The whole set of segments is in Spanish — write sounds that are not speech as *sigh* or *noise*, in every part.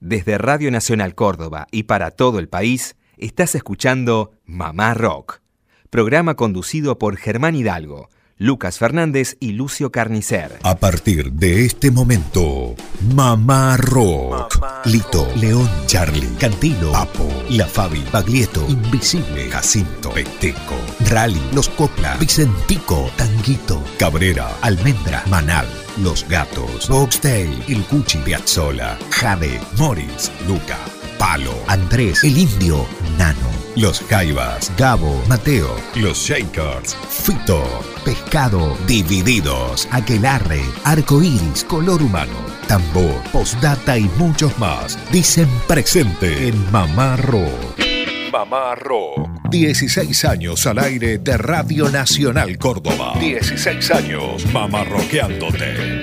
Desde Radio Nacional Córdoba y para todo el país, estás escuchando Mamá Rock, programa conducido por Germán Hidalgo, Lucas Fernández y Lucio Carnicer. A partir de este momento, Mamá Rock. Lito, León, Charlie, Cantilo, Papo, La Fabi, Baglietto, Invisible, Jacinto, Peteco, Rally, Los Copla, Vicentico, Tanguito, Cabrera, Almendra, Manal, Los Gatos, Boxtail, El Cuchi, Piazzola, Jade, Morris, Luca, Palo, Andrés, El Indio, Nano, Los Jaivas, Gabo, Mateo, Los Shakers, Fito, Pescado, Divididos, Aquelarre, Arcoiris, Color Humano, Tambor, Postdata y muchos más. Dicen presente en Mamá Rock. Mamá Rock. 16 años al aire de Radio Nacional Córdoba. 16 años mamarroqueándote.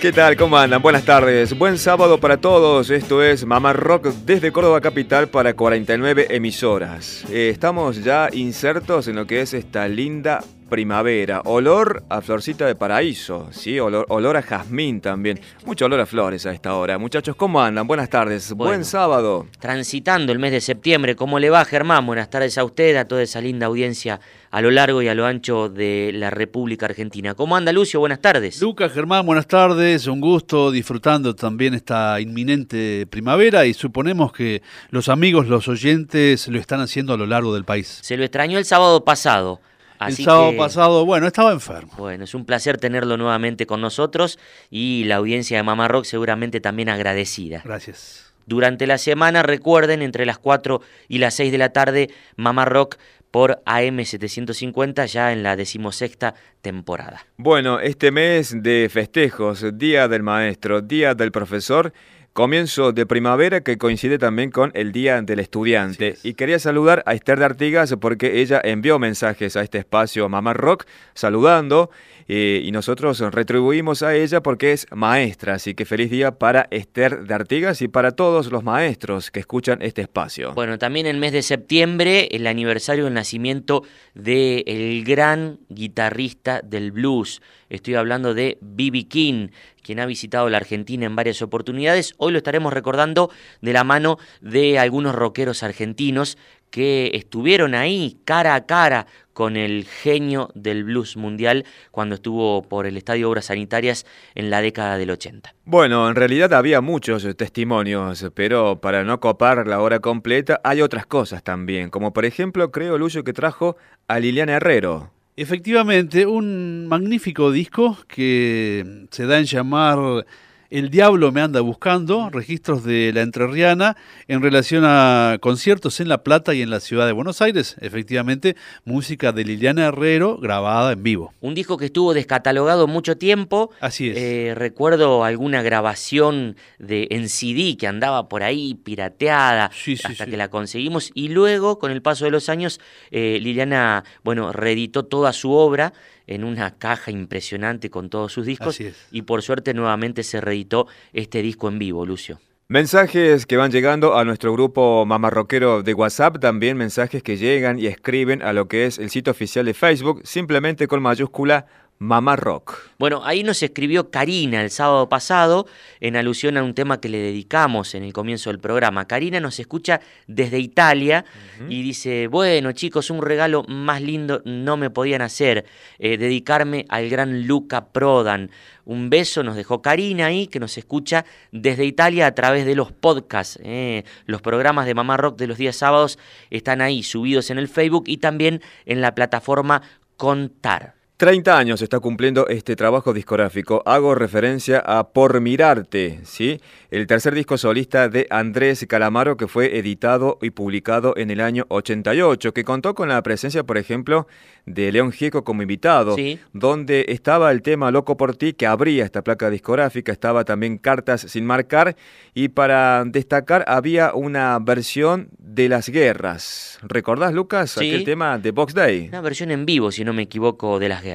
¿Qué tal? ¿Cómo andan? Buenas tardes. Buen sábado para todos. Esto es Mamá Rock desde Córdoba Capital para 49 emisoras. Eh, estamos ya insertos en lo que es esta linda primavera. Olor a florcita de paraíso, ¿sí? Olor, olor a jazmín también. Mucho olor a flores a esta hora. Muchachos, ¿cómo andan? Buenas tardes. Bueno. Buen sábado. Transitando el mes de septiembre, ¿cómo le va Germán? Buenas tardes a usted, a toda esa linda audiencia a lo largo y a lo ancho de la República Argentina. ¿Cómo anda Lucio? Buenas tardes. Lucas, Germán, buenas tardes. Un gusto disfrutando también esta inminente primavera y suponemos que los amigos, los oyentes lo están haciendo a lo largo del país. Se lo extrañó el sábado pasado. Así el sábado que, pasado, bueno, estaba enfermo. Bueno, es un placer tenerlo nuevamente con nosotros y la audiencia de Mamá Rock seguramente también agradecida. Gracias. Durante la semana, recuerden, entre las 4 y las 6 de la tarde, Mamá Rock por AM750 ya en la decimosexta temporada. Bueno, este mes de festejos, Día del Maestro, Día del Profesor, comienzo de primavera que coincide también con el Día del Estudiante. Y quería saludar a Esther de Artigas porque ella envió mensajes a este espacio Mamá Rock saludando eh, y nosotros retribuimos a ella porque es maestra. Así que feliz día para Esther de Artigas y para todos los maestros que escuchan este espacio. Bueno, también el mes de septiembre, el aniversario del nacimiento del el gran guitarrista del blues. Estoy hablando de B.B. King, quien ha visitado la Argentina en varias oportunidades. Hoy lo estaremos recordando de la mano de algunos rockeros argentinos que estuvieron ahí cara a cara con el genio del blues mundial cuando estuvo por el Estadio Obras Sanitarias en la década del 80. Bueno, en realidad había muchos testimonios, pero para no copar la hora completa hay otras cosas también, como por ejemplo creo Lucio que trajo a Liliana Herrero. Efectivamente, un magnífico disco que se da en llamar el Diablo me anda buscando, registros de la Entrerriana en relación a conciertos en La Plata y en la ciudad de Buenos Aires. Efectivamente, música de Liliana Herrero grabada en vivo. Un disco que estuvo descatalogado mucho tiempo. Así es. Eh, recuerdo alguna grabación de en CD que andaba por ahí pirateada Sí, sí, hasta sí. que la conseguimos y luego con el paso de los años eh, Liliana bueno reeditó toda su obra en una caja impresionante con todos sus discos Así es. y por suerte nuevamente se reeditó este disco en vivo, Lucio. Mensajes que van llegando a nuestro grupo mamarroquero de WhatsApp, también mensajes que llegan y escriben a lo que es el sitio oficial de Facebook, simplemente con mayúscula Mamá Rock. Bueno, ahí nos escribió Karina el sábado pasado en alusión a un tema que le dedicamos en el comienzo del programa. Karina nos escucha desde Italia y dice, bueno chicos, un regalo más lindo no me podían hacer, eh, dedicarme al gran Luca Prodan. Un beso nos dejó Karina ahí, que nos escucha desde Italia a través de los podcasts. eh. Los programas de Mamá Rock de los días sábados están ahí subidos en el Facebook y también en la plataforma Contar. 30 años está cumpliendo este trabajo discográfico. Hago referencia a Por Mirarte, ¿sí? El tercer disco solista de Andrés Calamaro que fue editado y publicado en el año 88, que contó con la presencia, por ejemplo, de León Gieco como invitado, Sí. donde estaba el tema Loco por ti, que abría esta placa discográfica, estaba también Cartas sin marcar, y para destacar había una versión de las guerras. ¿Recordás, Lucas? Sí. Aquel tema de Box Day. Una versión en vivo, si no me equivoco, de las guerras.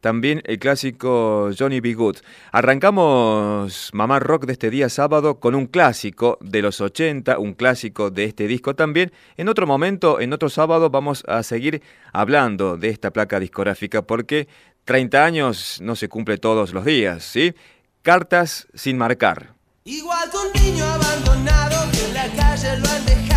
También el clásico Johnny B. Good. Arrancamos Mamá Rock de este día sábado con un clásico de los 80, un clásico de este disco también. En otro momento, en otro sábado, vamos a seguir hablando de esta placa discográfica porque 30 años no se cumple todos los días, ¿sí? Cartas sin marcar. Igual con niño abandonado que en la calle lo han dejado,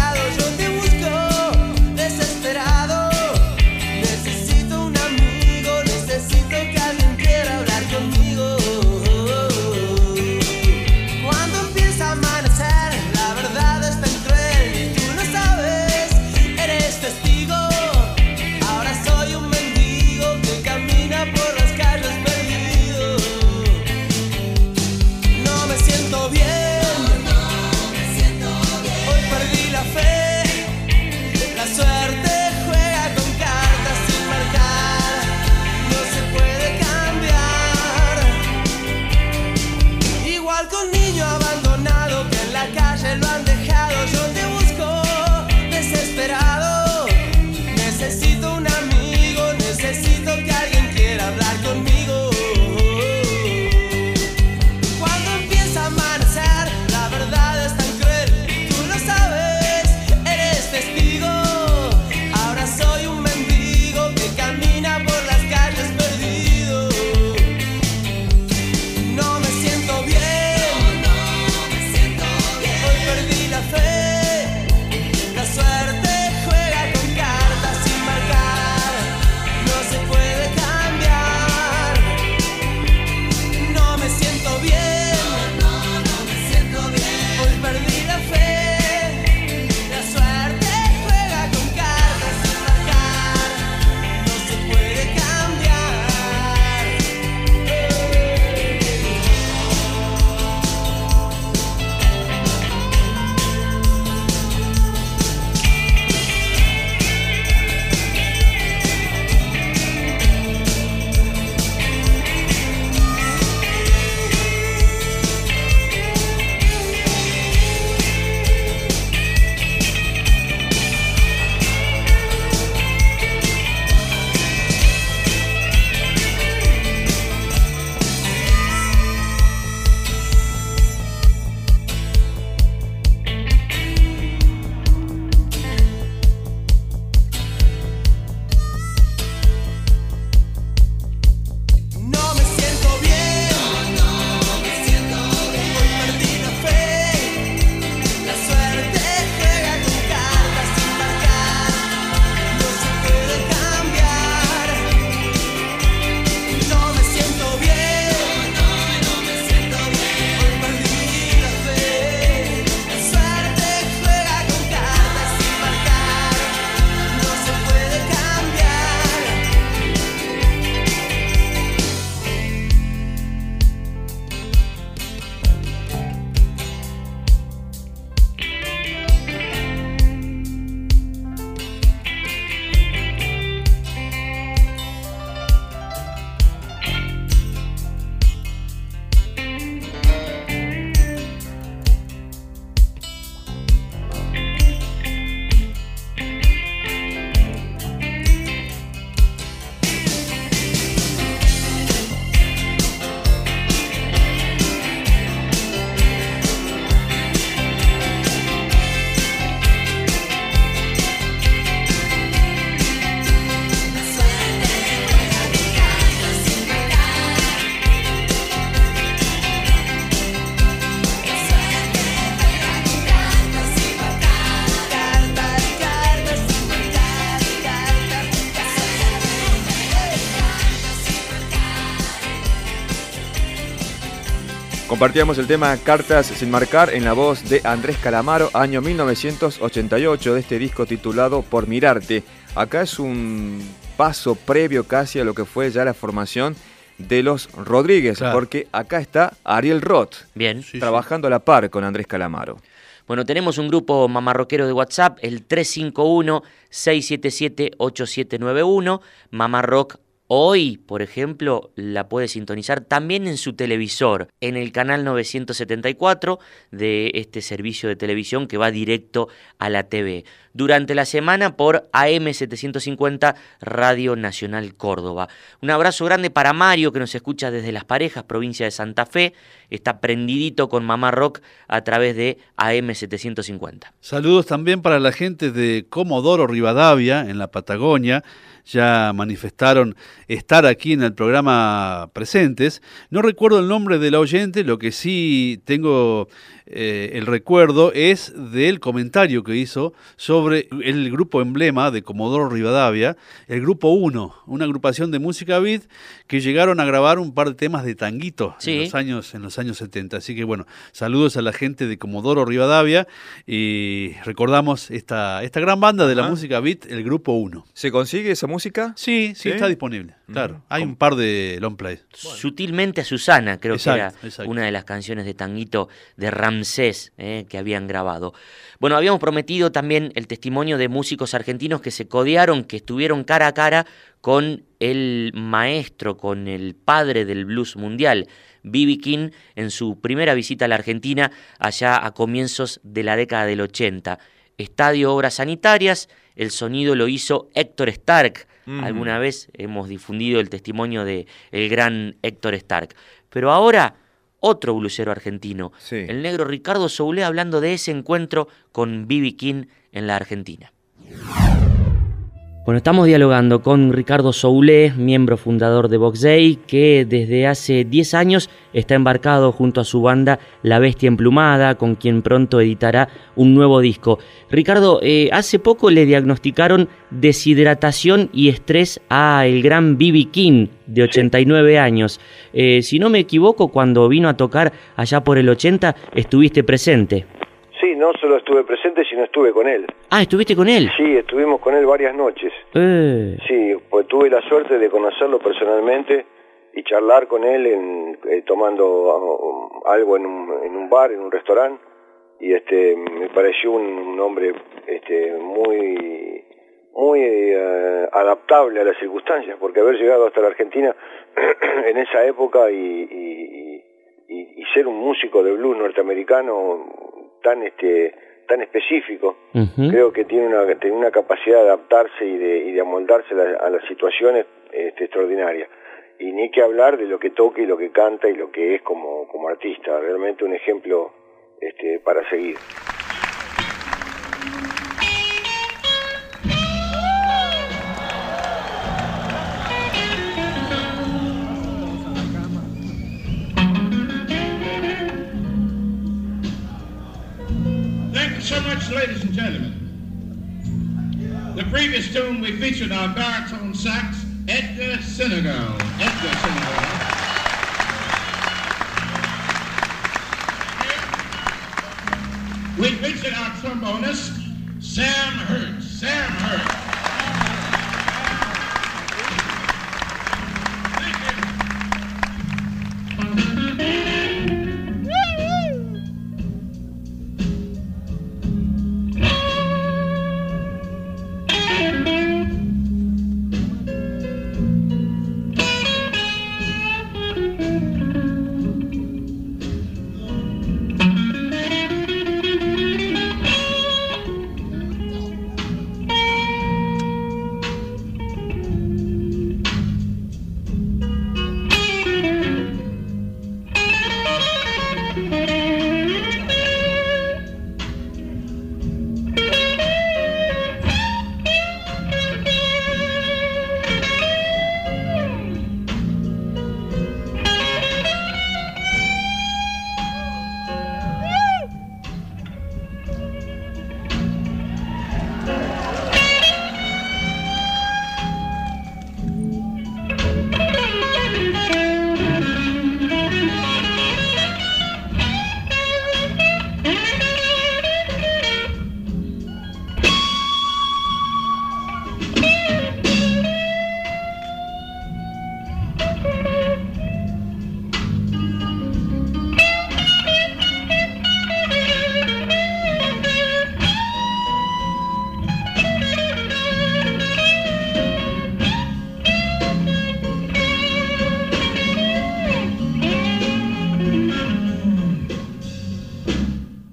Compartíamos el tema Cartas sin marcar en la voz de Andrés Calamaro, año 1988, de este disco titulado Por Mirarte. Acá es un paso previo casi a lo que fue ya la formación de los Rodríguez, Claro. porque acá está Ariel Roth, Bien. Trabajando a la par con Andrés Calamaro. Bueno, tenemos un grupo mamarroquero de WhatsApp, el 351-677-8791. Mamá Rock hoy, por ejemplo, la puede sintonizar también en su televisor, en el canal 974 de este servicio de televisión que va directo a la TV. Durante la semana por AM750 Radio Nacional Córdoba. Un abrazo grande para Mario que nos escucha desde Las Parejas, provincia de Santa Fe. Está prendidito con Mamá Rock a través de AM750. Saludos también para la gente de Comodoro Rivadavia, en la Patagonia. Ya manifestaron estar aquí en el programa presentes. No recuerdo el nombre del oyente, lo que sí tengo eh, el recuerdo es del comentario que hizo sobre el grupo emblema de Comodoro Rivadavia, el Grupo 1, una agrupación de música beat que llegaron a grabar un par de temas de tanguito Sí. en, los años, en los años 70. Así que bueno, saludos a la gente de Comodoro Rivadavia y recordamos esta, esta gran banda de la Ajá. música beat, el Grupo 1. ¿Se consigue esa música? Sí, sí, ¿Sí? está disponible, claro. Ujú. Hay ¿Cómo? un par de long plays. Sutilmente a Susana, creo Exacto, que era exacto. una de las canciones de Tanguito de Ramsés eh, que habían grabado. Bueno, habíamos prometido también el testimonio de músicos argentinos que se codearon, que estuvieron cara a cara con el maestro, con el padre del blues mundial, B.B. King, en su primera visita a la Argentina allá a comienzos de la década del 80. Estadio Obras Sanitarias, el sonido lo hizo Héctor Stark. Alguna vez hemos difundido el testimonio de el gran Héctor Stark. Pero ahora, otro blusero argentino, Sí. el negro Ricardo Soule hablando de ese encuentro con B.B. King en la Argentina. Bueno, estamos dialogando con Ricardo Soule, miembro fundador de Box Day, que desde hace 10 años está embarcado junto a su banda La Bestia Emplumada, con quien pronto editará un nuevo disco. Ricardo, eh, hace poco le diagnosticaron deshidratación y estrés a el gran B.B. King, de 89 años. Eh, si no me equivoco, cuando vino a tocar allá por el 80, estuviste presente. Sí, no solo estuve presente, sino estuve con él. Ah, ¿estuviste con él? Sí, estuvimos con él varias noches. Eh, Sí, pues tuve la suerte de conocerlo personalmente y charlar con él en, eh, tomando ah, algo en un, en un bar, en un restaurante. Y este me pareció un, un hombre este, muy muy eh, adaptable a las circunstancias, porque haber llegado hasta la Argentina *clears throat* en esa época y, y- y- y ser un músico de blues norteamericano tan este tan específico. Creo que tiene una tiene una capacidad de adaptarse y de, y de amoldarse la- a las situaciones este, extraordinaria y ni que hablar de lo que toca y lo que canta y lo que es como como artista. Realmente un ejemplo este, para seguir much, ladies and gentlemen. The previous tune we featured our baritone sax, Edgar Senegal. Edgar Senegal. We featured our trombonist, Sam Hurt. Sam Hurt.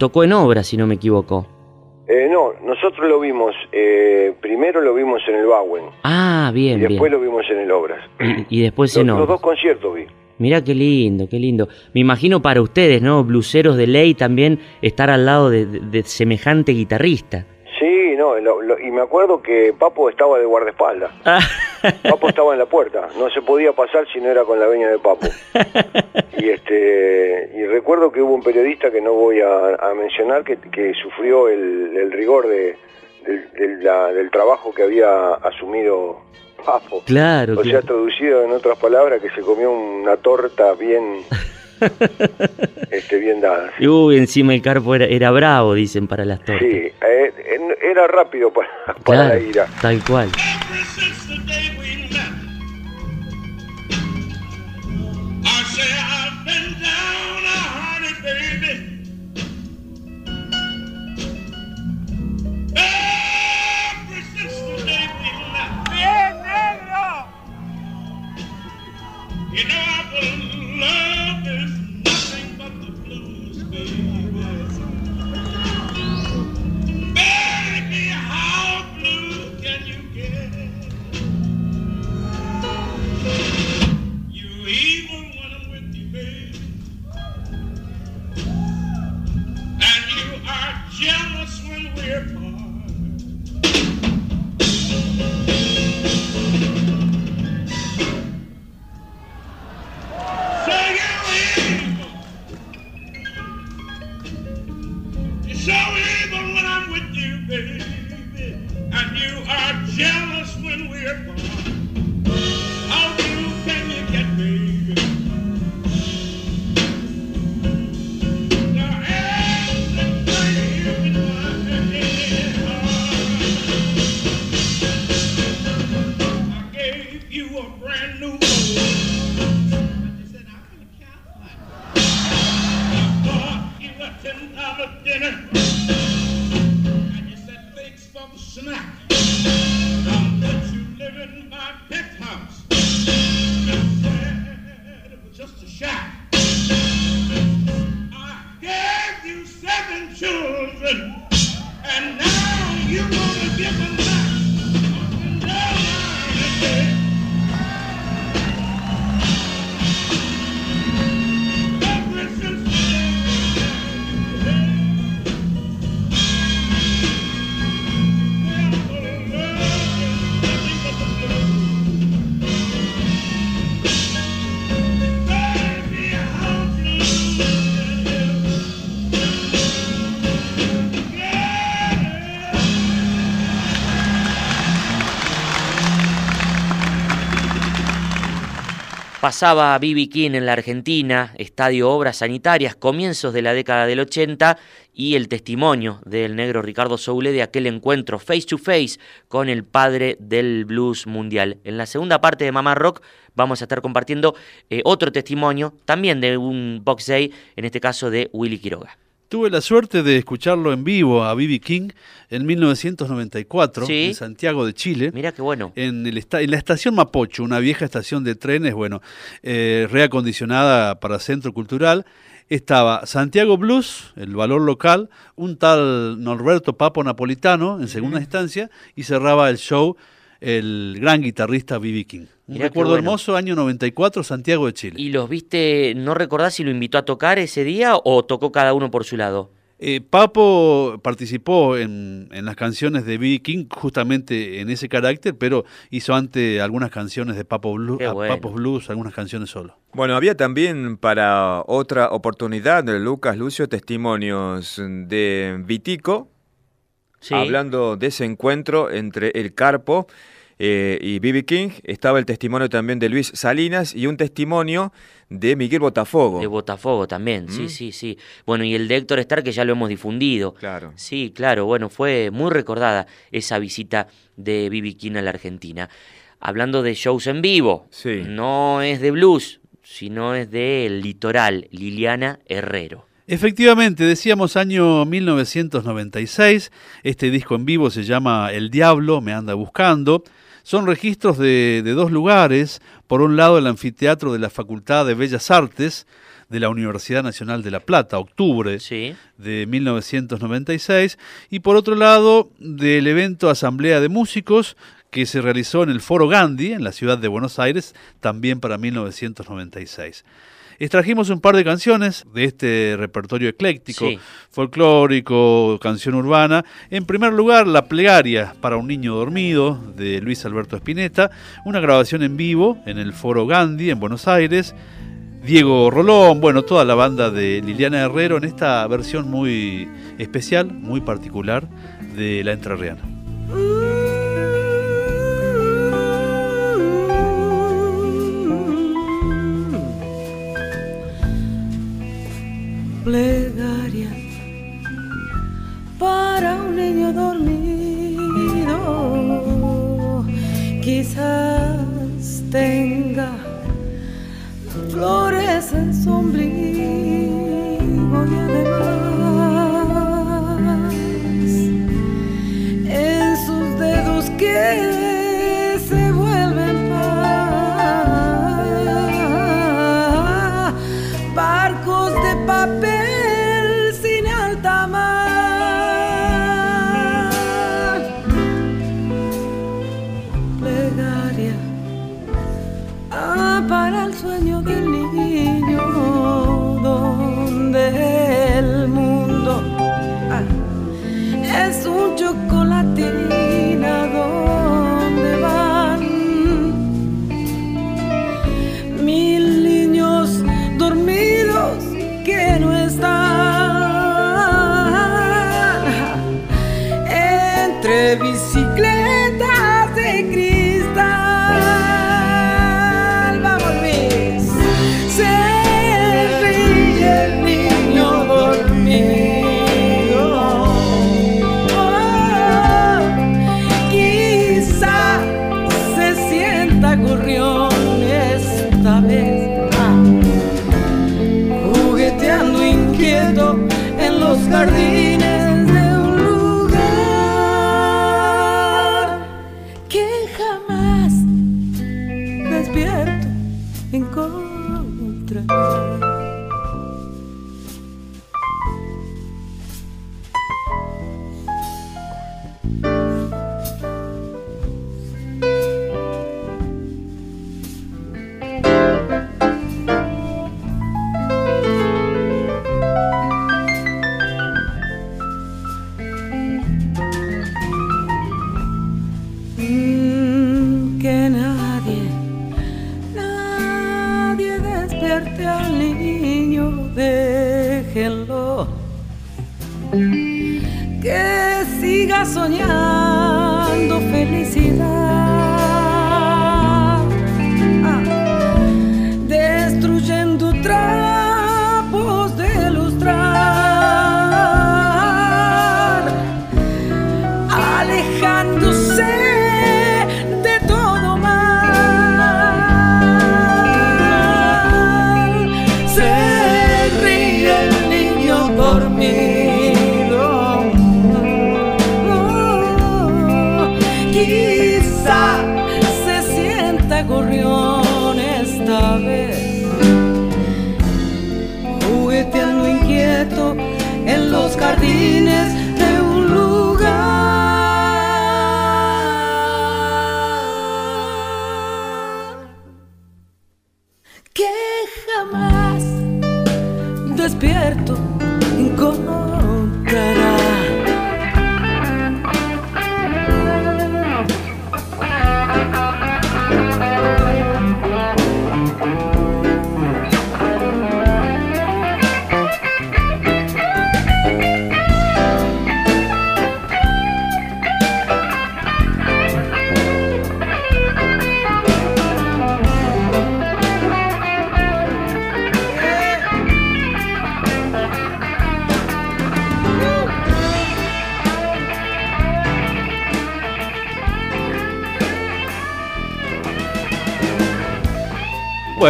Tocó en obra, si no me equivoco. Eh, no nosotros lo vimos eh, primero lo vimos en el Bowen Ah, y bien, bien. después lo vimos en el Obras *clears throat* Y, y después los, en los obra. dos conciertos vi Mirá qué lindo, qué lindo. Me imagino para ustedes, ¿no? Bluseros de ley también estar al lado de, de- de semejante guitarrista. Sí, no, lo- lo- y me acuerdo que Papo estaba de guardaespaldas. Ah, Papo estaba en la puerta, no se podía pasar si no era con la veña de Papo. Y este y recuerdo que hubo un periodista que no voy a, a mencionar que, que sufrió el, el rigor de, del, del- la- del trabajo que había asumido Papo. Claro, O sea, claro. traducido en otras palabras, que se comió una torta bien, *laughs* este, bien dada. Y, Uy, encima el carpo era, era bravo, dicen, para las tortas. Sí, eh, era rápido para, para claro, la ira. tal cual. Pasaba B.B. King en la Argentina, Estadio Obras Sanitarias, comienzos de la década del 80 y el testimonio del negro Ricardo Soule de aquel encuentro face to face con el padre del blues mundial. En la segunda parte de Mamá Rock vamos a estar compartiendo eh, otro testimonio, también de un box day, en este caso de Willy Quiroga. Tuve la suerte de escucharlo en vivo a B.B. King en 1994 Sí. en Santiago de Chile. Mira qué bueno. En, el esta- en la estación Mapocho, una vieja estación de trenes, bueno, eh, reacondicionada para centro cultural, estaba Santiago Blues, el valor local, un tal Norberto Papo Napolitano en segunda instancia, y cerraba el show el gran guitarrista B.B. King. Un Mirá recuerdo bueno. hermoso, año 94, Santiago de Chile. ¿Y los viste, no recordás si lo invitó a tocar ese día o tocó cada uno por su lado? Eh, Papo participó en, en las canciones de B.B. King justamente en ese carácter, pero hizo antes algunas canciones de Papo Blues, bueno. Papos Blues, algunas canciones solo. Bueno, había también para otra oportunidad, Lucas Lucio, testimonios de Vitico, Sí. hablando de ese encuentro entre el Carpo eh, y B.B. King. Estaba el testimonio también de Luis Salinas y un testimonio de Miguel Botafogo. De Botafogo también, sí, Mm. sí, sí. Bueno, y el de Héctor Starr que ya lo hemos difundido. Claro. Sí, claro, bueno, fue muy recordada esa visita de Bibi King a la Argentina. Hablando de shows en vivo, Sí. no es de blues, sino es del litoral, Liliana Herrero. Efectivamente, decíamos año 1996, este disco en vivo se llama El Diablo me anda buscando. Son registros de, de dos lugares, por un lado el anfiteatro de la Facultad de Bellas Artes de la Universidad Nacional de La Plata, octubre Sí, de 1996, y por otro lado del evento Asamblea de Músicos que se realizó en el Foro Gandhi, en la ciudad de Buenos Aires, también para 1996. Extrajimos un par de canciones de este repertorio ecléctico, Sí. folclórico, canción urbana. En primer lugar, La Plegaria para un niño dormido de Luis Alberto Spinetta, una grabación en vivo en el Foro Gandhi en Buenos Aires. Diego Rolón, bueno, toda la banda de Liliana Herrero en esta versión muy especial, muy particular de La Entrerriana. Plegaria para un niño dormido. Quizás tenga flores en su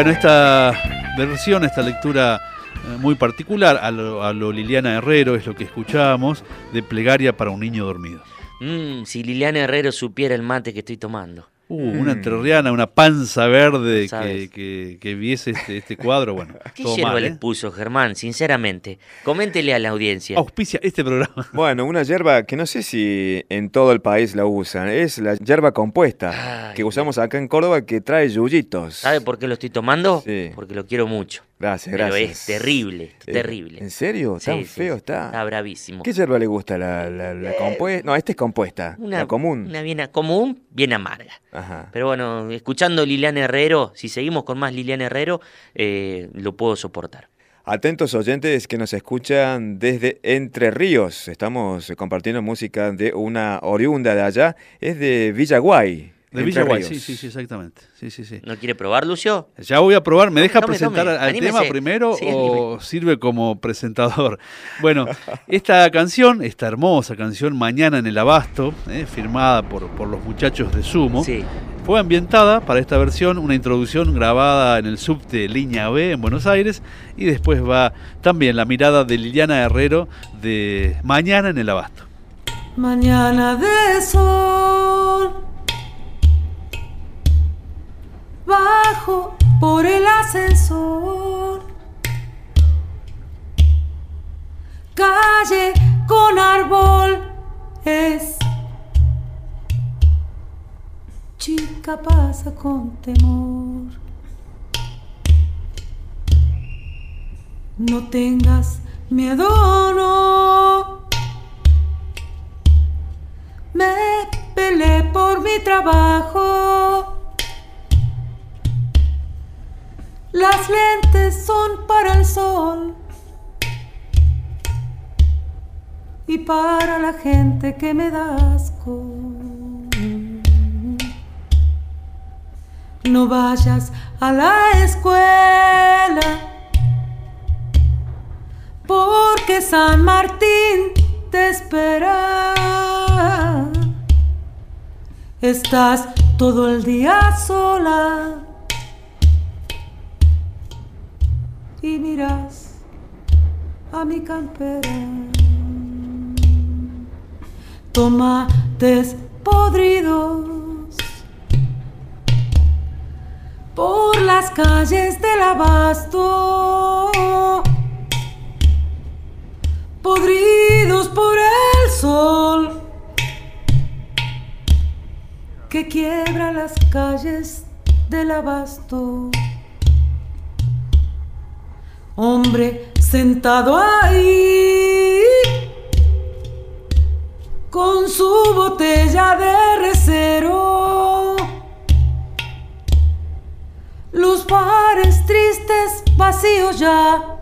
Bueno, esta versión, esta lectura eh, muy particular a lo, a lo Liliana Herrero es lo que escuchábamos de Plegaria para un niño dormido. Mm, si Liliana Herrero supiera el mate que estoy tomando. Uh, una entrerriana, una panza verde que, que, que viese este, este cuadro, bueno, *laughs* ¿Qué todo hierba mal, le ¿eh? puso, Germán? Sinceramente. Coméntele a la audiencia. Auspicia este programa. *laughs* Bueno, una hierba que no sé si en todo el país la usan. Es la hierba compuesta Ay, que usamos acá en Córdoba que trae yuyitos. ¿Sabe por qué lo estoy tomando? Sí. Porque lo quiero mucho. Gracias, Pero gracias. es terrible, Eh, terrible. ¿En serio? ¿Tan sí, feo sí, está? Está bravísimo. ¿Qué yerba le gusta? ¿La, la, la compuesta? No, esta es compuesta. Una, la común. Una bien común, bien amarga. Ajá. Pero bueno, escuchando Liliana Herrero, si seguimos con más Liliana Herrero, eh, lo puedo soportar. Atentos oyentes que nos escuchan desde Entre Ríos. Estamos eh, compartiendo música de una oriunda de allá. Es de Villaguay. De Entre Villaguay, Ríos. sí, sí, sí, exactamente. Sí, sí, sí. ¿No quiere probar, Lucio? Ya voy a probar. ¿Me deja Tome, presentar tome, al anímese. tema primero Sí, o sirve como presentador? *laughs* Bueno, esta canción, esta hermosa canción, Mañana en el Abasto, eh, firmada por, por los muchachos de Sumo, Sí. fue ambientada para esta versión, una introducción grabada en el subte Línea B en Buenos Aires, y después va también la mirada de Liliana Herrero de Mañana en el Abasto. Mañana de sol Por el ascensor. Calle con árbol es. Chica pasa con temor. No tengas miedo, no. Me peleé por mi trabajo. Las lentes son para el sol y para la gente que me da asco. No vayas a la escuela porque San Martín te espera. Estás todo el día sola y miras a mi campera. Tomates podridos por las calles del abasto podridos por el sol que quiebra las calles del abasto. Hombre sentado ahí con su botella de recero. Los bares tristes vacíos ya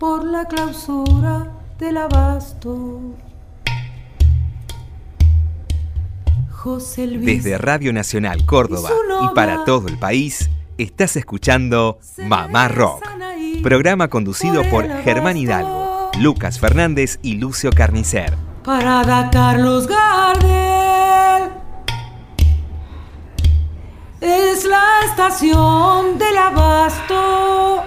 por la clausura del abasto. José Luis. Desde Radio Nacional Córdoba Y y para todo el país, estás escuchando Mamá Rock, programa conducido por Germán. Hidalgo, Lucas Fernández y Lucio Carnicer. Parada Carlos Gardel. Es la estación del abasto.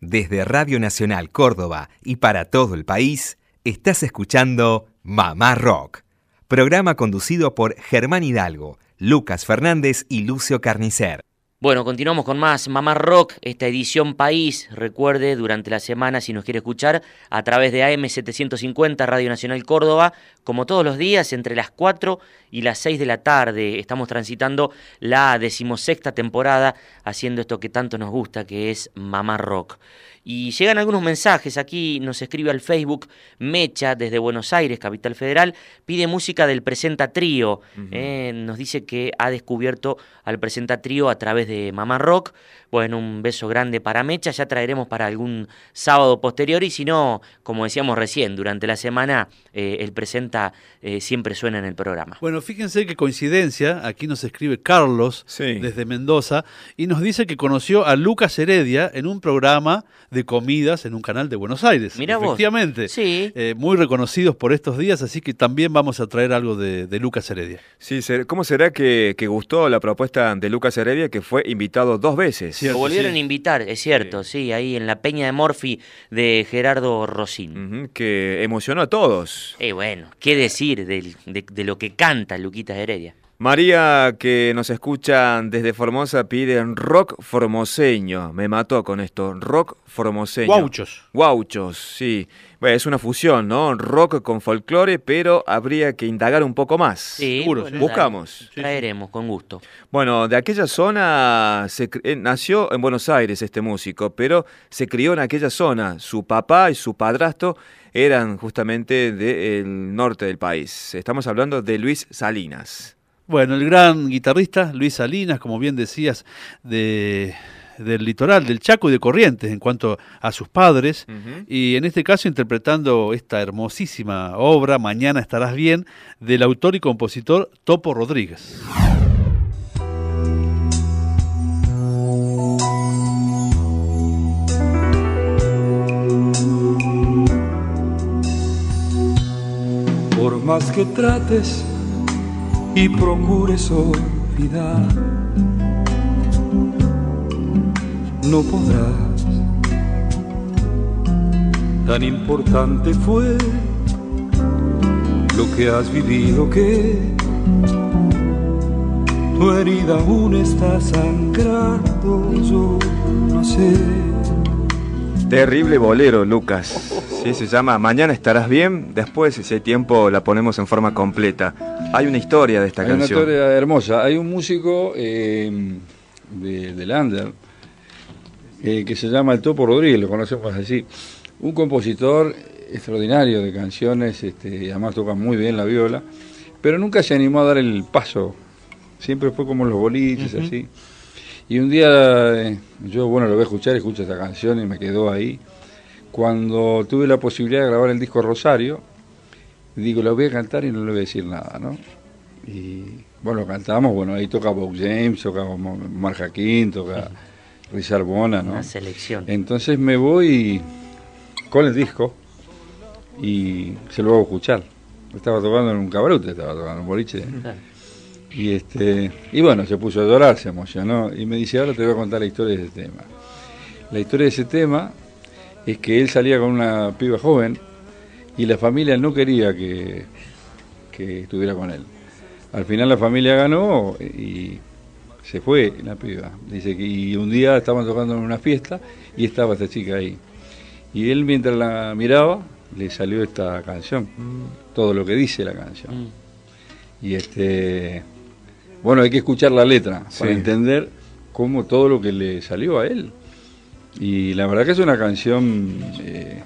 Desde Radio Nacional Córdoba y para todo el país, estás escuchando Mamá Rock, programa conducido por Germán Hidalgo, Lucas Fernández y Lucio Carnicer. Bueno, continuamos con más Mamá Rock, esta edición País. Recuerde, durante la semana, si nos quiere escuchar, a través de AM750 Radio Nacional Córdoba, como todos los días, entre las 4 y las 6 de la tarde. Estamos transitando la decimosexta temporada haciendo esto que tanto nos gusta, que es Mamá Rock. Y llegan algunos mensajes, aquí nos escribe al Facebook Mecha desde Buenos Aires, Capital Federal, pide música del Presenta Trío, eh, nos dice que ha descubierto al Presenta Trío a través de Mamá Rock, bueno, un beso grande para Mecha, ya traeremos para algún sábado posterior y si no, como decíamos recién, durante la semana eh, el Presenta eh, siempre suena en el programa. Bueno, fíjense qué coincidencia, aquí nos escribe Carlos Sí. desde Mendoza y nos dice que conoció a Lucas Heredia en un programa de comidas en un canal de Buenos Aires. Mirá vos. Efectivamente. Sí. Eh, muy reconocidos por estos días, así que también vamos a traer algo de, de Lucas Heredia. Sí, ¿cómo será que, que gustó la propuesta de Lucas Heredia, que fue invitado dos veces? Cierto, Lo volvieron sí. a invitar, es cierto, sí. ahí en la Peña de Morfi de Gerardo Rosín. Que emocionó a todos. Eh, bueno, ¿qué decir del- de, de lo que canta Luquitas Heredia? María, que nos escucha desde Formosa, pide rock formoseño. Me mató con esto, rock formoseño. Guauchos. Guauchos, sí. Bueno, es una fusión, ¿no? Rock con folclore, pero habría que indagar un poco más. Sí, Seguro, bueno, sí. Buscamos. Traeremos, con gusto. Bueno, de aquella zona se eh, nació en Buenos Aires este músico, pero se crió en aquella zona. Su papá y su padrastro eran justamente del norte del país. Estamos hablando de Luis Salinas. Bueno, el gran guitarrista Luis Salinas, como bien decías, de, del litoral, del Chaco y de Corrientes en cuanto a sus padres, y en este caso interpretando esta hermosísima obra, Mañana estarás bien, del autor y compositor Topo Rodríguez. Por más que trates y procures olvidar, no podrás. Tan importante fue lo que has vivido que tu herida aún está sangrando. Yo no sé. Terrible bolero, Lucas. Sí, se llama Mañana estarás bien. Después, si hay tiempo, la ponemos en forma completa. Hay una historia de esta Hay una canción. historia hermosa. Hay un músico eh, de, de Lander eh, que se llama el Topo Rodríguez, lo conocemos así. Un compositor extraordinario de canciones, este, y además toca muy bien la viola, pero nunca se animó a dar el paso. Siempre fue como los boliches, así. Y un día eh, yo, bueno, lo voy a escuchar, escucho esta canción y me quedó ahí. Cuando tuve la posibilidad de grabar el disco Rosario, digo, lo voy a cantar y no le voy a decir nada, ¿no? Y bueno, cantamos, bueno, ahí toca Bob James, toca Mark Hakim, toca Richard Bona, ¿no? Una selección. Entonces me voy con el disco y se lo hago escuchar. Estaba tocando en un cabarute, estaba tocando en un boliche. Claro. Y este y bueno, se puso a llorar, se emocionó y me dice, ahora te voy a contar la historia de ese tema. La historia de ese tema es que él salía con una piba joven y la familia no quería que, que estuviera con él. Al final la familia ganó y se fue la piba. Dice que y un día estaban tocando en una fiesta y estaba esta chica ahí. Y él mientras la miraba le salió esta canción, todo lo que dice la canción. Y este bueno, hay que escuchar la letra para entender cómo todo lo que le salió a él. Y la verdad que es una canción eh,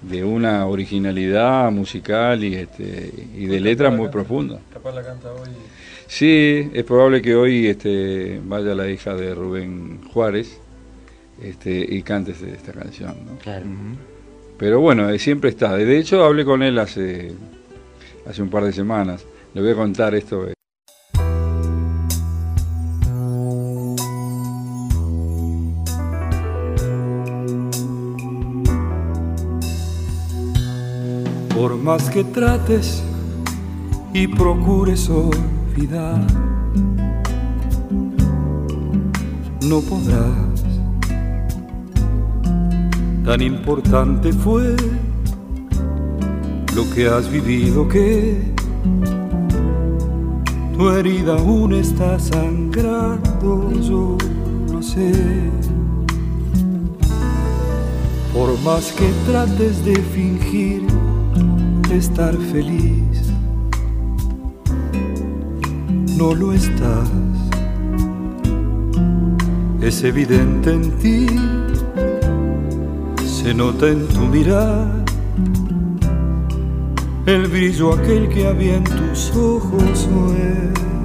de una originalidad musical y, este, y de letra muy profunda. Capaz la canta hoy. Sí, es probable que hoy este, vaya la hija de Rubén Juárez este, y cante esta canción. ¿no? Claro. Pero bueno, eh, siempre está. De hecho, hablé con él hace, hace un par de semanas. Le voy a contar esto. Más que trates y procures olvidar, no podrás. Tan importante fue lo que has vivido que tu herida aún está sangrando. Yo no sé. Por más que trates de fingir estar feliz, no lo estás. Es evidente en ti, se nota en tu mirar el brillo aquel que había en tus ojos no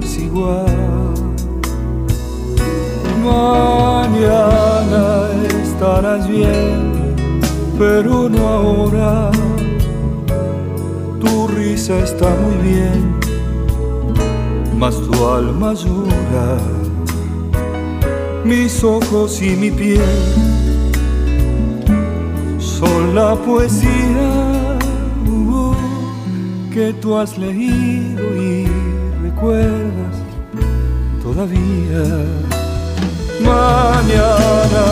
es igual. Mañana estarás bien, pero no ahora. Está muy bien, mas tu alma llora. Mis ojos y mi piel son la poesía uh, que tú has leído y recuerdas todavía. Mañana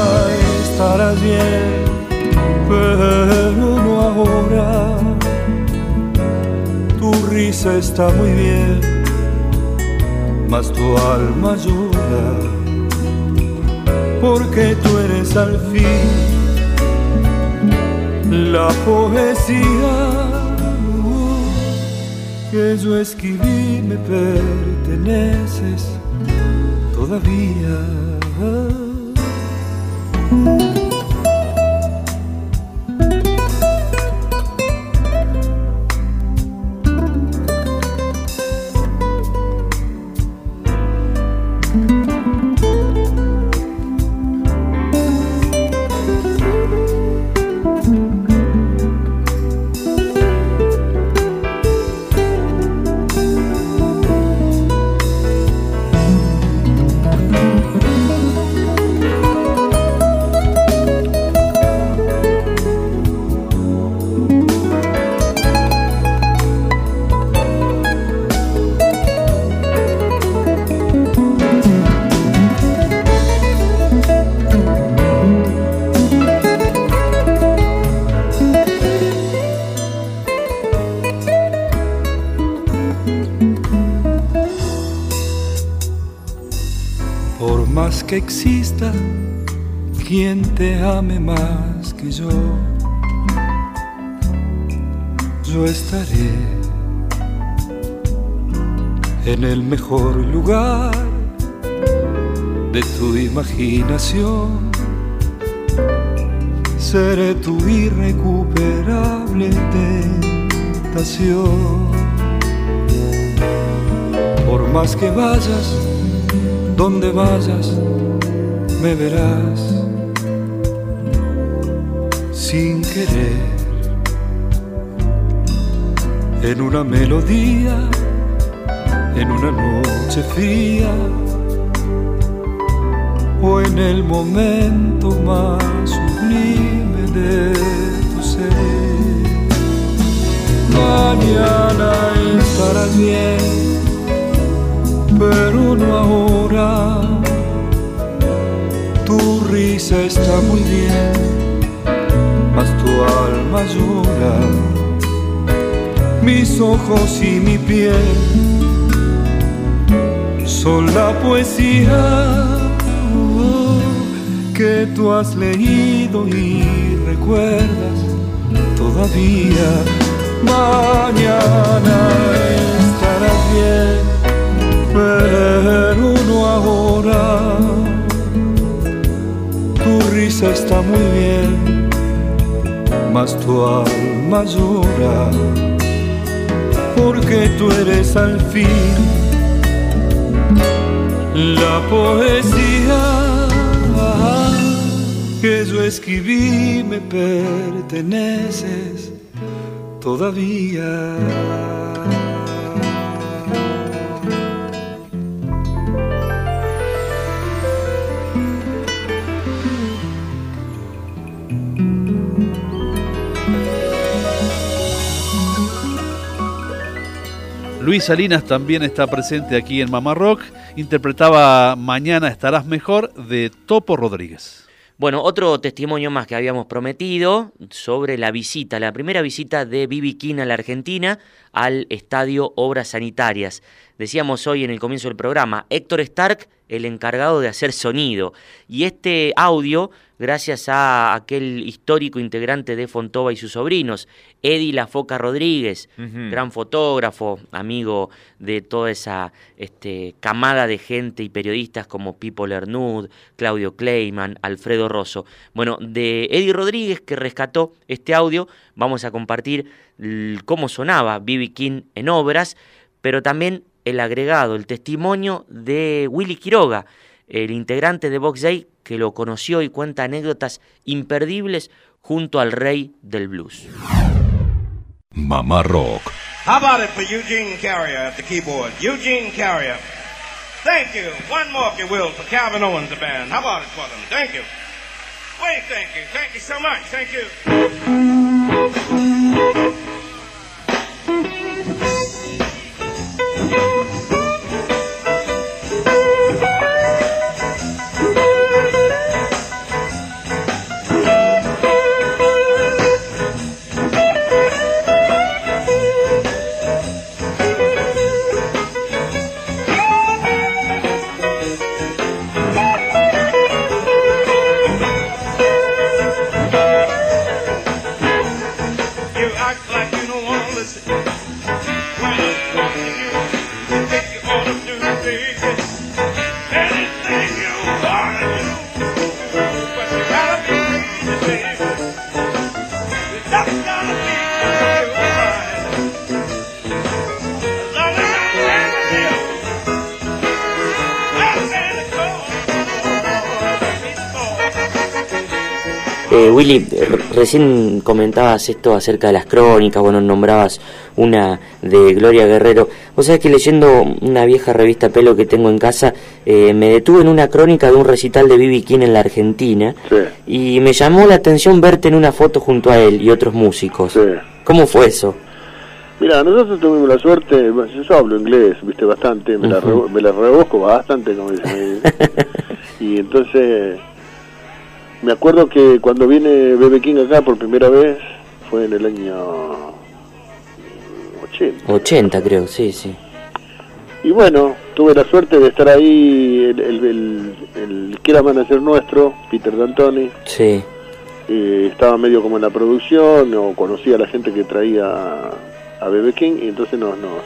estarás bien, pero no ahora. Tu risa está muy bien, mas tu alma llora, porque tú eres al fin la poesía que yo escribí, me perteneces todavía. Que exista quien te ame más que yo, yo estaré en el mejor lugar de tu imaginación. Seré tu irrecuperable tentación. Por más que vayas, donde vayas, me verás sin querer en una melodía, en una noche fría o en el momento más sublime de tu ser. Mañana estarás bien pero no ahora. Tu risa está muy bien, mas tu alma llora. Mis ojos y mi piel son la poesía que tú has leído y recuerdas todavía. Mañana estarás bien está muy bien, mas tu alma llora, porque tú eres al fin la poesía que yo escribí, me perteneces todavía. Luis Salinas también está presente aquí en Mamá Rock. Interpretaba Mañana estarás mejor de Topo Rodríguez. Bueno, otro testimonio más que habíamos prometido sobre la visita, la primera visita de Bibi King a la Argentina al Estadio Obras Sanitarias. Decíamos hoy en el comienzo del programa, Héctor Stark, el encargado de hacer sonido. Y este audio, gracias a aquel histórico integrante de Fontova y sus sobrinos, Eddie La Foca Rodríguez, gran fotógrafo, amigo de toda esa este, camada de gente y periodistas como Pipo Lernud, Claudio Kleiman, Alfredo Rosso. Bueno, de Eddie Rodríguez que rescató este audio, vamos a compartir cómo sonaba B.B. King en obras, pero también el agregado, el testimonio de Willy Quiroga, el integrante de Box Day que lo conoció y cuenta anécdotas imperdibles junto al rey del blues. Mamá Rock. How about it for Eugene Carrier at the keyboard? Eugene Carrier. Thank you. One more, if you will, for Calvin Owens, the band. How about it for them? Thank you. Wait, thank you. Thank you so much. Thank you. Willy, r- recién comentabas esto acerca de las crónicas, bueno, nombrabas una de Gloria Guerrero. Vos sabés que leyendo una vieja revista Pelo que tengo en casa, eh, me detuve en una crónica de un recital de B.B. King en la Argentina y me llamó la atención verte en una foto junto a él y otros músicos. ¿Cómo fue eso? Mira, nosotros tuvimos la suerte, yo hablo inglés, viste, bastante, me, la, re- me la rebosco bastante, como dicen. *laughs* y entonces, me acuerdo que cuando viene Bebe King acá por primera vez, fue en el año 80. 80 creo, sí, sí. Y bueno, tuve la suerte de estar ahí, el, el, el- el que era manager nuestro, Peter D'Antoni, Sí. eh, estaba medio como en la producción, o conocía a la gente que traía a Bebe King, y entonces nos, nos,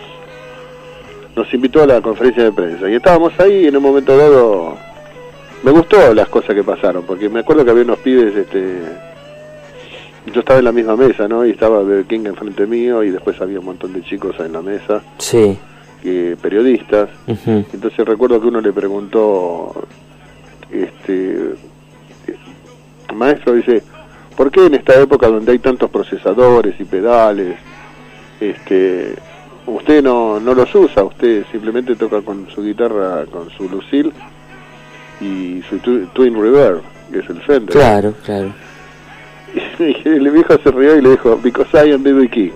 nos invitó a la conferencia de prensa. Y estábamos ahí y en un momento dado me gustó las cosas que pasaron, porque me acuerdo que había unos pibes, este yo estaba en la misma mesa, ¿no? Y estaba Bebe King enfrente mío y después había un montón de chicos en la mesa, Sí. eh, periodistas. Entonces recuerdo que uno le preguntó, este, maestro dice, ¿por qué en esta época donde hay tantos procesadores y pedales, este, usted no, no los usa, usted simplemente toca con su guitarra, con su Lucille y su Twin Reverb, que es el Fender? Claro, claro. *laughs* Y el viejo se rió y le dijo, because I am B.B. King.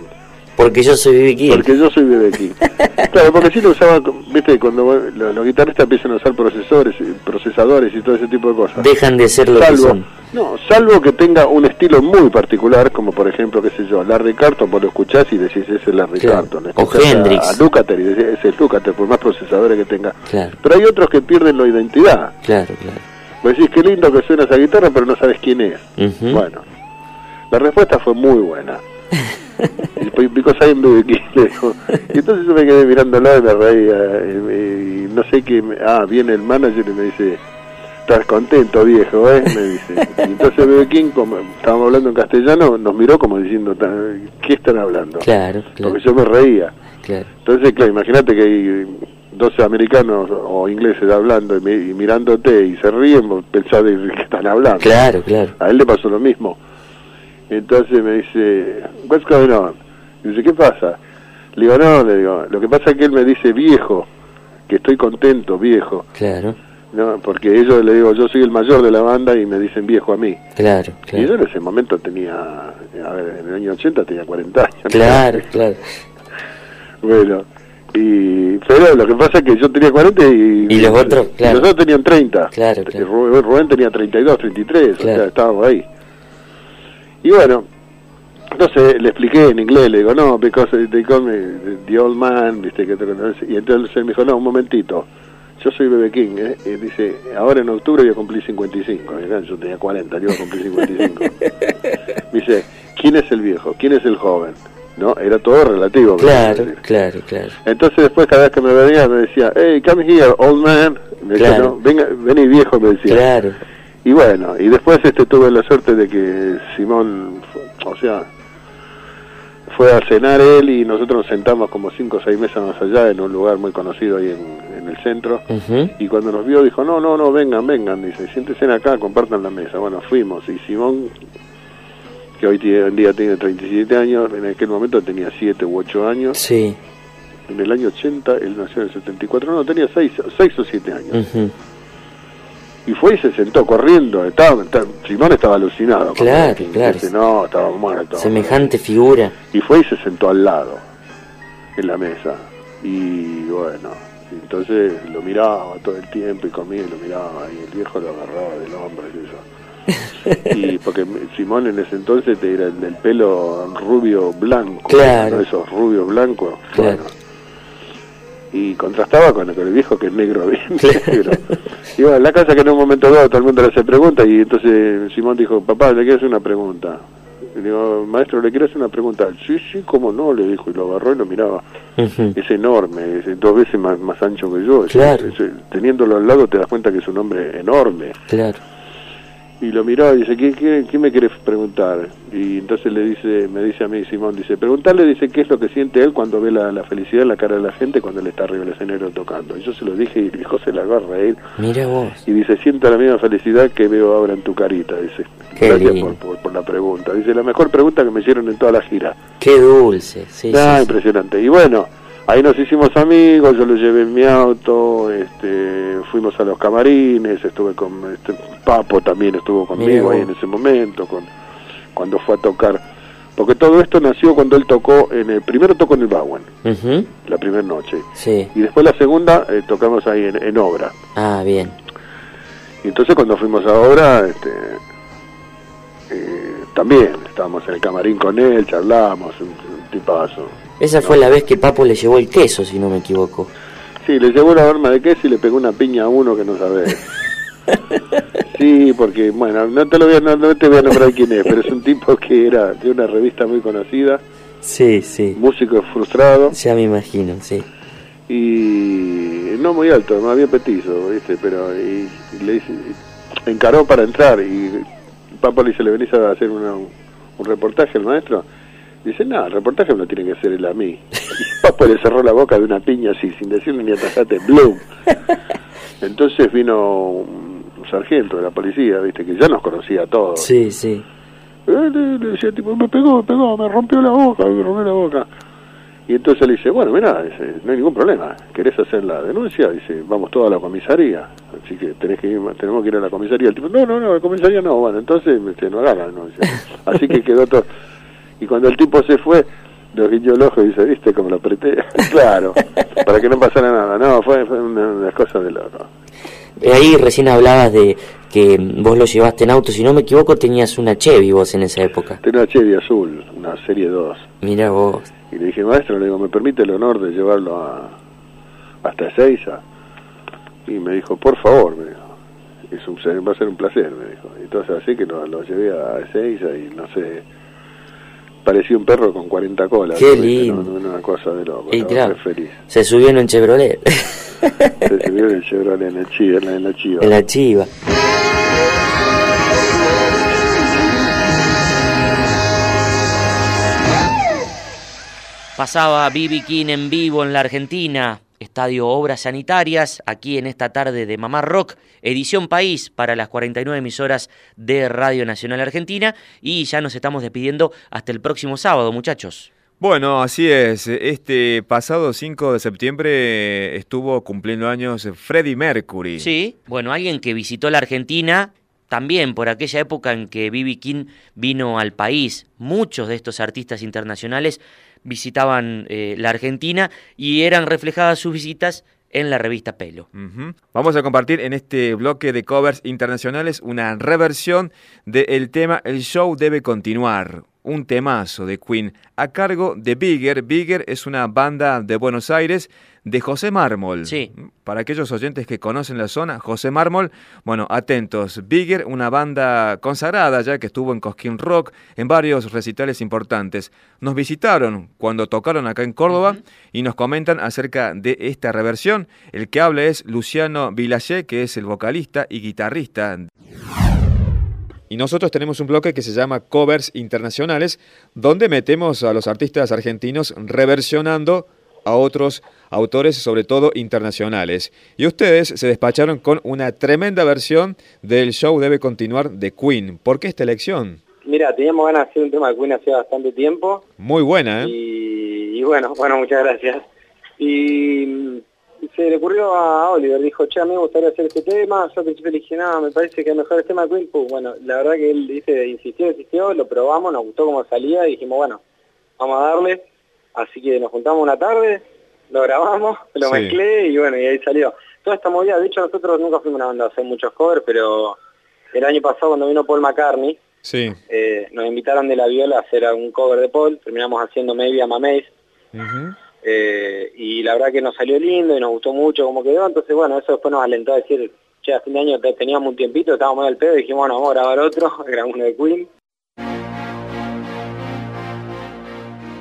Porque yo soy B.B. King. Porque yo soy B.B. King. *laughs* claro, porque si lo usaban, viste, cuando los, los guitarristas empiezan a usar procesores, procesadores y todo ese tipo de cosas. Dejan de ser lo que son. No, salvo que tenga un estilo muy particular, como por ejemplo, qué sé yo, Larry Carton, vos lo escuchás y decís, ese es Larry Claro. Carton. O a- Hendrix. A, Lukather y decís, ese es Lukather, por más procesadores que tenga. Claro, Pero hay otros que pierden la identidad. claro, claro. Vos decís, qué lindo que suena esa guitarra, pero no sabes quién es. Bueno, la respuesta fue muy buena. *laughs* Y because I am B.B. King, le dijo. Y entonces yo me quedé mirándolo y me reía. Y, me- y no sé qué. me- ah, viene el manager y me dice: Estás contento, viejo, ¿eh? Me dice. Y entonces B.B. King, como estábamos hablando en castellano, nos miró como diciendo: "Ta- ¿Qué están hablando? Claro, claro. Porque yo me reía. Claro. Entonces, claro, imagínate que hay 12 americanos o ingleses hablando y, mi- y mirándote y se ríen, pensás de qué están hablando. Claro, claro. A él le pasó lo mismo. Entonces me dice, what's going on? Y dice, ¿qué pasa? Le digo, no, le digo, lo que pasa es que él me dice viejo, que estoy contento, viejo. Claro, ¿no? Porque ellos, le digo, yo soy el mayor de la banda y me dicen viejo a mí. claro, Y claro. yo en ese momento tenía, a ver, en el año 80 tenía 40 años. ¿no? Claro, *laughs* claro. Bueno, y, pero lo que pasa es que yo tenía 40 y, Y los otros, y claro. los otros tenían 30. Claro, Y claro. Rubén, Rubén tenía 32, 33, o Claro. sea, estábamos ahí. Y bueno, entonces le expliqué en inglés, le digo, no, because they call me the old man, viste. Y entonces él me dijo, no, un momentito, yo soy Bebe King, ¿eh? Y dice, ahora en octubre voy a cumplir 55. Y claro, yo tenía 40, yo iba a cumplir 55. me *laughs* dice, ¿quién es el viejo? ¿Quién es el joven? ¿No? Era todo relativo. Claro, claro, claro. Entonces después cada vez que me venía me decía, hey, come here, old man. Me decía, Claro. no, venga, vení viejo, me decía. Claro. Y bueno, y después este tuve la suerte de que Simón, o sea, fue a cenar él y nosotros nos sentamos como cinco o seis mesas más allá en un lugar muy conocido ahí en, en el centro. Y cuando nos vio dijo, no, no, no, vengan, vengan, dice, siéntense acá, compartan la mesa. Bueno, fuimos y Simón, que hoy tiene- en día tiene 37 años, en aquel momento tenía 7 u 8 años. Sí. En el año 80, él nació en el 74, no, tenía 6 seis o 7 años. Ujú. Y fue y se sentó corriendo, estaba, estaba- Simón estaba alucinado. Claro, King, claro. dice, no, estaba muerto. Semejante figura. Y fue y se sentó al lado, en la mesa. Y bueno, entonces lo miraba todo el tiempo y comía y lo miraba y el viejo lo agarraba del hombro y eso. *laughs* y porque Simón en ese entonces era el del pelo rubio blanco, Claro. ¿no? esos rubios blancos. Claro. Bueno, y contrastaba con, con el viejo que es negro, bien *laughs* negro. Y bueno, en la casa que en un momento dado todo el mundo le hace preguntas y entonces Simón dijo, papá, le quiero hacer una pregunta. Y le digo, maestro, le quiero hacer una pregunta. Sí, sí, cómo no, le dijo, y lo agarró y lo miraba. Es enorme, es dos veces más, más ancho que yo. Es- Claro. es- teniéndolo al lado te das cuenta que es un hombre enorme. Claro. Y lo miró y dice, ¿qué, qué, qué me querés preguntar? Y entonces le dice, me dice a mí Simón, dice, preguntarle, dice, qué es lo que siente él cuando ve la, la felicidad en la cara de la gente cuando él está arriba del escenario tocando. Y yo se lo dije y el viejo se la agarra a él. Mira vos. Y dice, siento la misma felicidad que veo ahora en tu carita, dice. Qué Gracias por, por, por la pregunta. Dice, la mejor pregunta que me hicieron en toda la gira. Qué dulce. Sí, Ah, sí, sí. impresionante. Y bueno, ahí nos hicimos amigos, yo lo llevé en mi auto, este, fuimos a los camarines, estuve con este, Papo también estuvo conmigo ahí en ese momento, con, cuando fue a tocar. Porque todo esto nació cuando él tocó, en el primero tocó en el Bowen, Ujú, la primera noche. Sí. Y después la segunda eh, tocamos ahí en, en obra. Ah, bien. Y entonces cuando fuimos a obra, este, eh, también estábamos en el camarín con él, charlábamos, un, un tipazo. Esa fue la vez que Papo le llevó el queso, si no me equivoco. Sí, le llevó la arma de queso y le pegó una piña a uno que no sabe. *laughs* Sí, porque, bueno, no te, lo voy a, no, no te voy a nombrar quién es, pero es un tipo que era de una revista muy conocida, Sí, sí. músico frustrado Ya me imagino, sí. y no muy alto, más bien petizo, ¿viste? Pero y, y le encaró para entrar y Papo le dice, ¿le venís a hacer una- un reportaje al maestro? Dice, no, el reportaje me lo tiene que hacer él a mí. Y Papo le cerró la boca de una piña así, sin decirle ni atajate, ¡bloom! *laughs* Entonces vino un sargento de la policía, ¿viste? Que ya nos conocía a todos. Sí, sí. Eh, le, le decía, tipo, me pegó, me pegó, me rompió la boca, me rompió la boca. Y entonces le dice, bueno, mira, dice, no hay ningún problema, ¿querés hacer la denuncia? Dice, vamos todos a la comisaría, así que tenés que ir, tenemos que ir a la comisaría. El tipo, no, no, no, la comisaría no, bueno, entonces se no haga la denuncia. Así que quedó todo. Y cuando el tipo se fue, lo guiñó el ojo y dice, ¿viste cómo lo apreté? *laughs* claro, para que no pasara nada. No, fue, fue una, una cosa de loco. Eh, Ahí recién hablabas de que vos lo llevaste en auto, si no me equivoco tenías una Chevy vos en esa época. Tenía una Chevy azul, una serie 2. Mira vos. Y le dije, maestro, le digo, ¿me permite el honor de llevarlo a, hasta Ezeiza? Y me dijo, por favor, me dijo, es un, va a ser un placer, me dijo. Entonces así que lo, lo llevé a Ezeiza y no sé, parecía un perro con 40 colas. Qué lindo. No, no, una cosa de loco, Y claro, feliz. se subió en un Chevrolet, Se subió en el Chevrolet, en el Chiva, en la, en la Chiva. en la chiva. Pasaba B.B. King en vivo en la Argentina, Estadio Obras Sanitarias, aquí en esta tarde de Mamá Rock, edición País para las 49 emisoras de Radio Nacional Argentina y ya nos estamos despidiendo hasta el próximo sábado, muchachos. Bueno, así es. Este pasado 5 de septiembre estuvo cumpliendo años Freddie Mercury. Sí, bueno, alguien que visitó la Argentina también por aquella época en que B.B. King vino al país. Muchos de estos artistas internacionales visitaban eh, la Argentina y eran reflejadas sus visitas en la revista Pelo. Vamos a compartir en este bloque de covers internacionales una reversión del tema El show debe continuar, un temazo de Queen a cargo de Bigger. Bigger es una banda de Buenos Aires de José Mármol. Sí. Para aquellos oyentes que conocen la zona, José Mármol, bueno, atentos. Bigger, una banda consagrada ya que estuvo en Cosquín Rock, en varios recitales importantes. Nos visitaron cuando tocaron acá en Córdoba y nos comentan acerca de esta reversión. El que habla es Luciano Villaché, que es el vocalista y guitarrista. Y nosotros tenemos un bloque que se llama Covers Internacionales, donde metemos a los artistas argentinos reversionando a otros autores, sobre todo internacionales. Y ustedes se despacharon con una tremenda versión del show Debe Continuar de Queen. ¿Por qué esta elección? Mira, teníamos ganas de hacer un tema de Queen hace bastante tiempo Muy buena, ¿eh? y, y bueno, *laughs* bueno, muchas gracias. Y se le ocurrió a Oliver, dijo, che, a mí me gustaría hacer este tema, yo al principio le dije, no, me parece que es mejor el tema de Queen, pues bueno, la verdad que él dice, insistió, insistió, lo probamos, nos gustó cómo salía y dijimos, bueno, vamos a darle, así que nos juntamos una tarde, lo grabamos, *laughs* lo Sí. mezclé y bueno, y ahí salió. Toda esta movida, de hecho nosotros nunca fuimos una banda a hacer muchos covers, pero el año pasado cuando vino Paul McCartney, Sí. eh, nos invitaron de la viola a hacer un cover de Paul, terminamos haciendo Maybe I'm Amazed, eh, y la verdad que nos salió lindo y nos gustó mucho como quedó, entonces bueno, eso después nos alentó a decir, che, a fin de año te- teníamos un tiempito, estábamos medio al pedo y dijimos, bueno, vamos a grabar otro, *laughs* grabamos uno de Queen.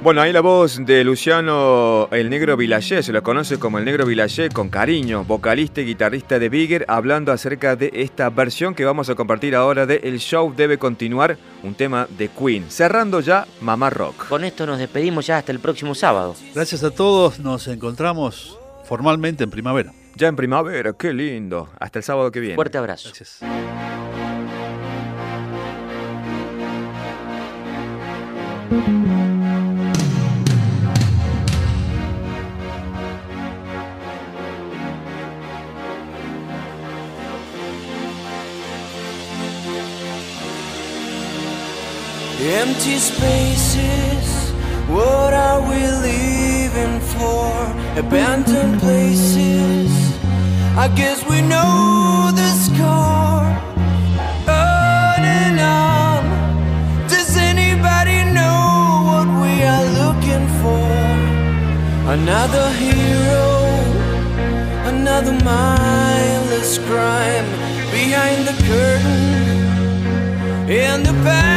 Bueno, ahí la voz de Luciano El Negro Vilallé, se lo conoce como El Negro Vilallé con cariño, vocalista y guitarrista de Bigger, hablando acerca de esta versión que vamos a compartir ahora de El Show Debe Continuar, un tema de Queen. Cerrando ya Mamá Rock. Con esto nos despedimos ya hasta el próximo sábado. Gracias a todos, nos encontramos formalmente en primavera. Ya en primavera, qué lindo. Hasta el sábado que viene. Fuerte abrazo. Gracias. Empty spaces, what are we living for? Abandoned places, I guess we know the score. On and on, does anybody know what we are looking for? Another hero, another mindless crime behind the curtain in the pantomime.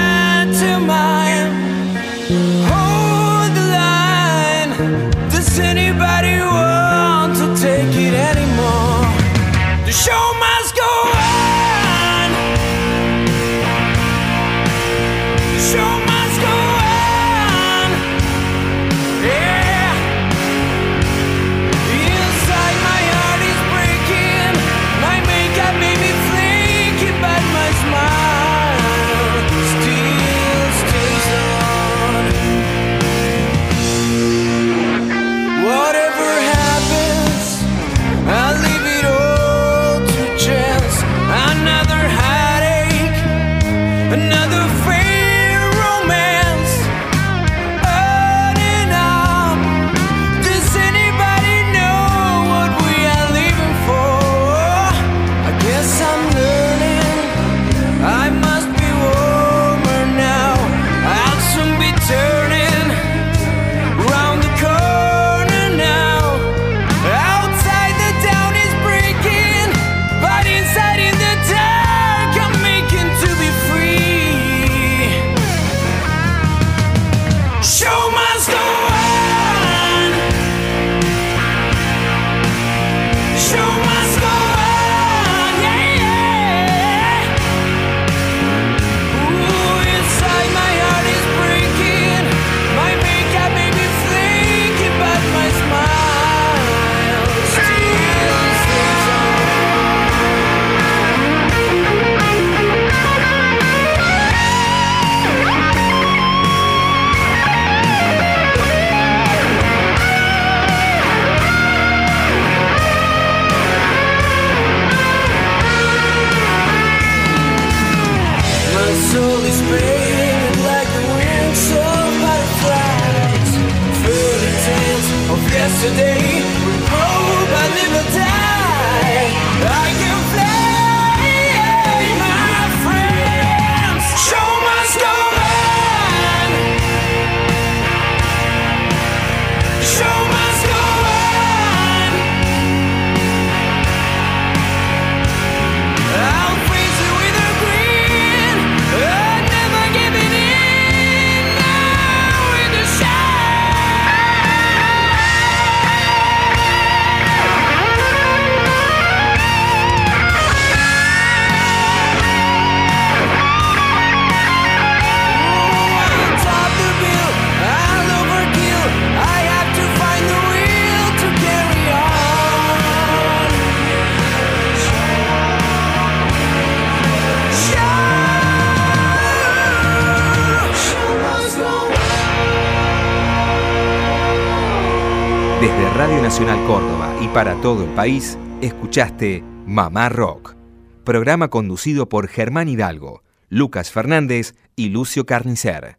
Nacional Córdoba y para todo el país, escuchaste Mamá Rock, programa conducido por Germán Hidalgo, Lucas Fernández y Lucio Carnicer.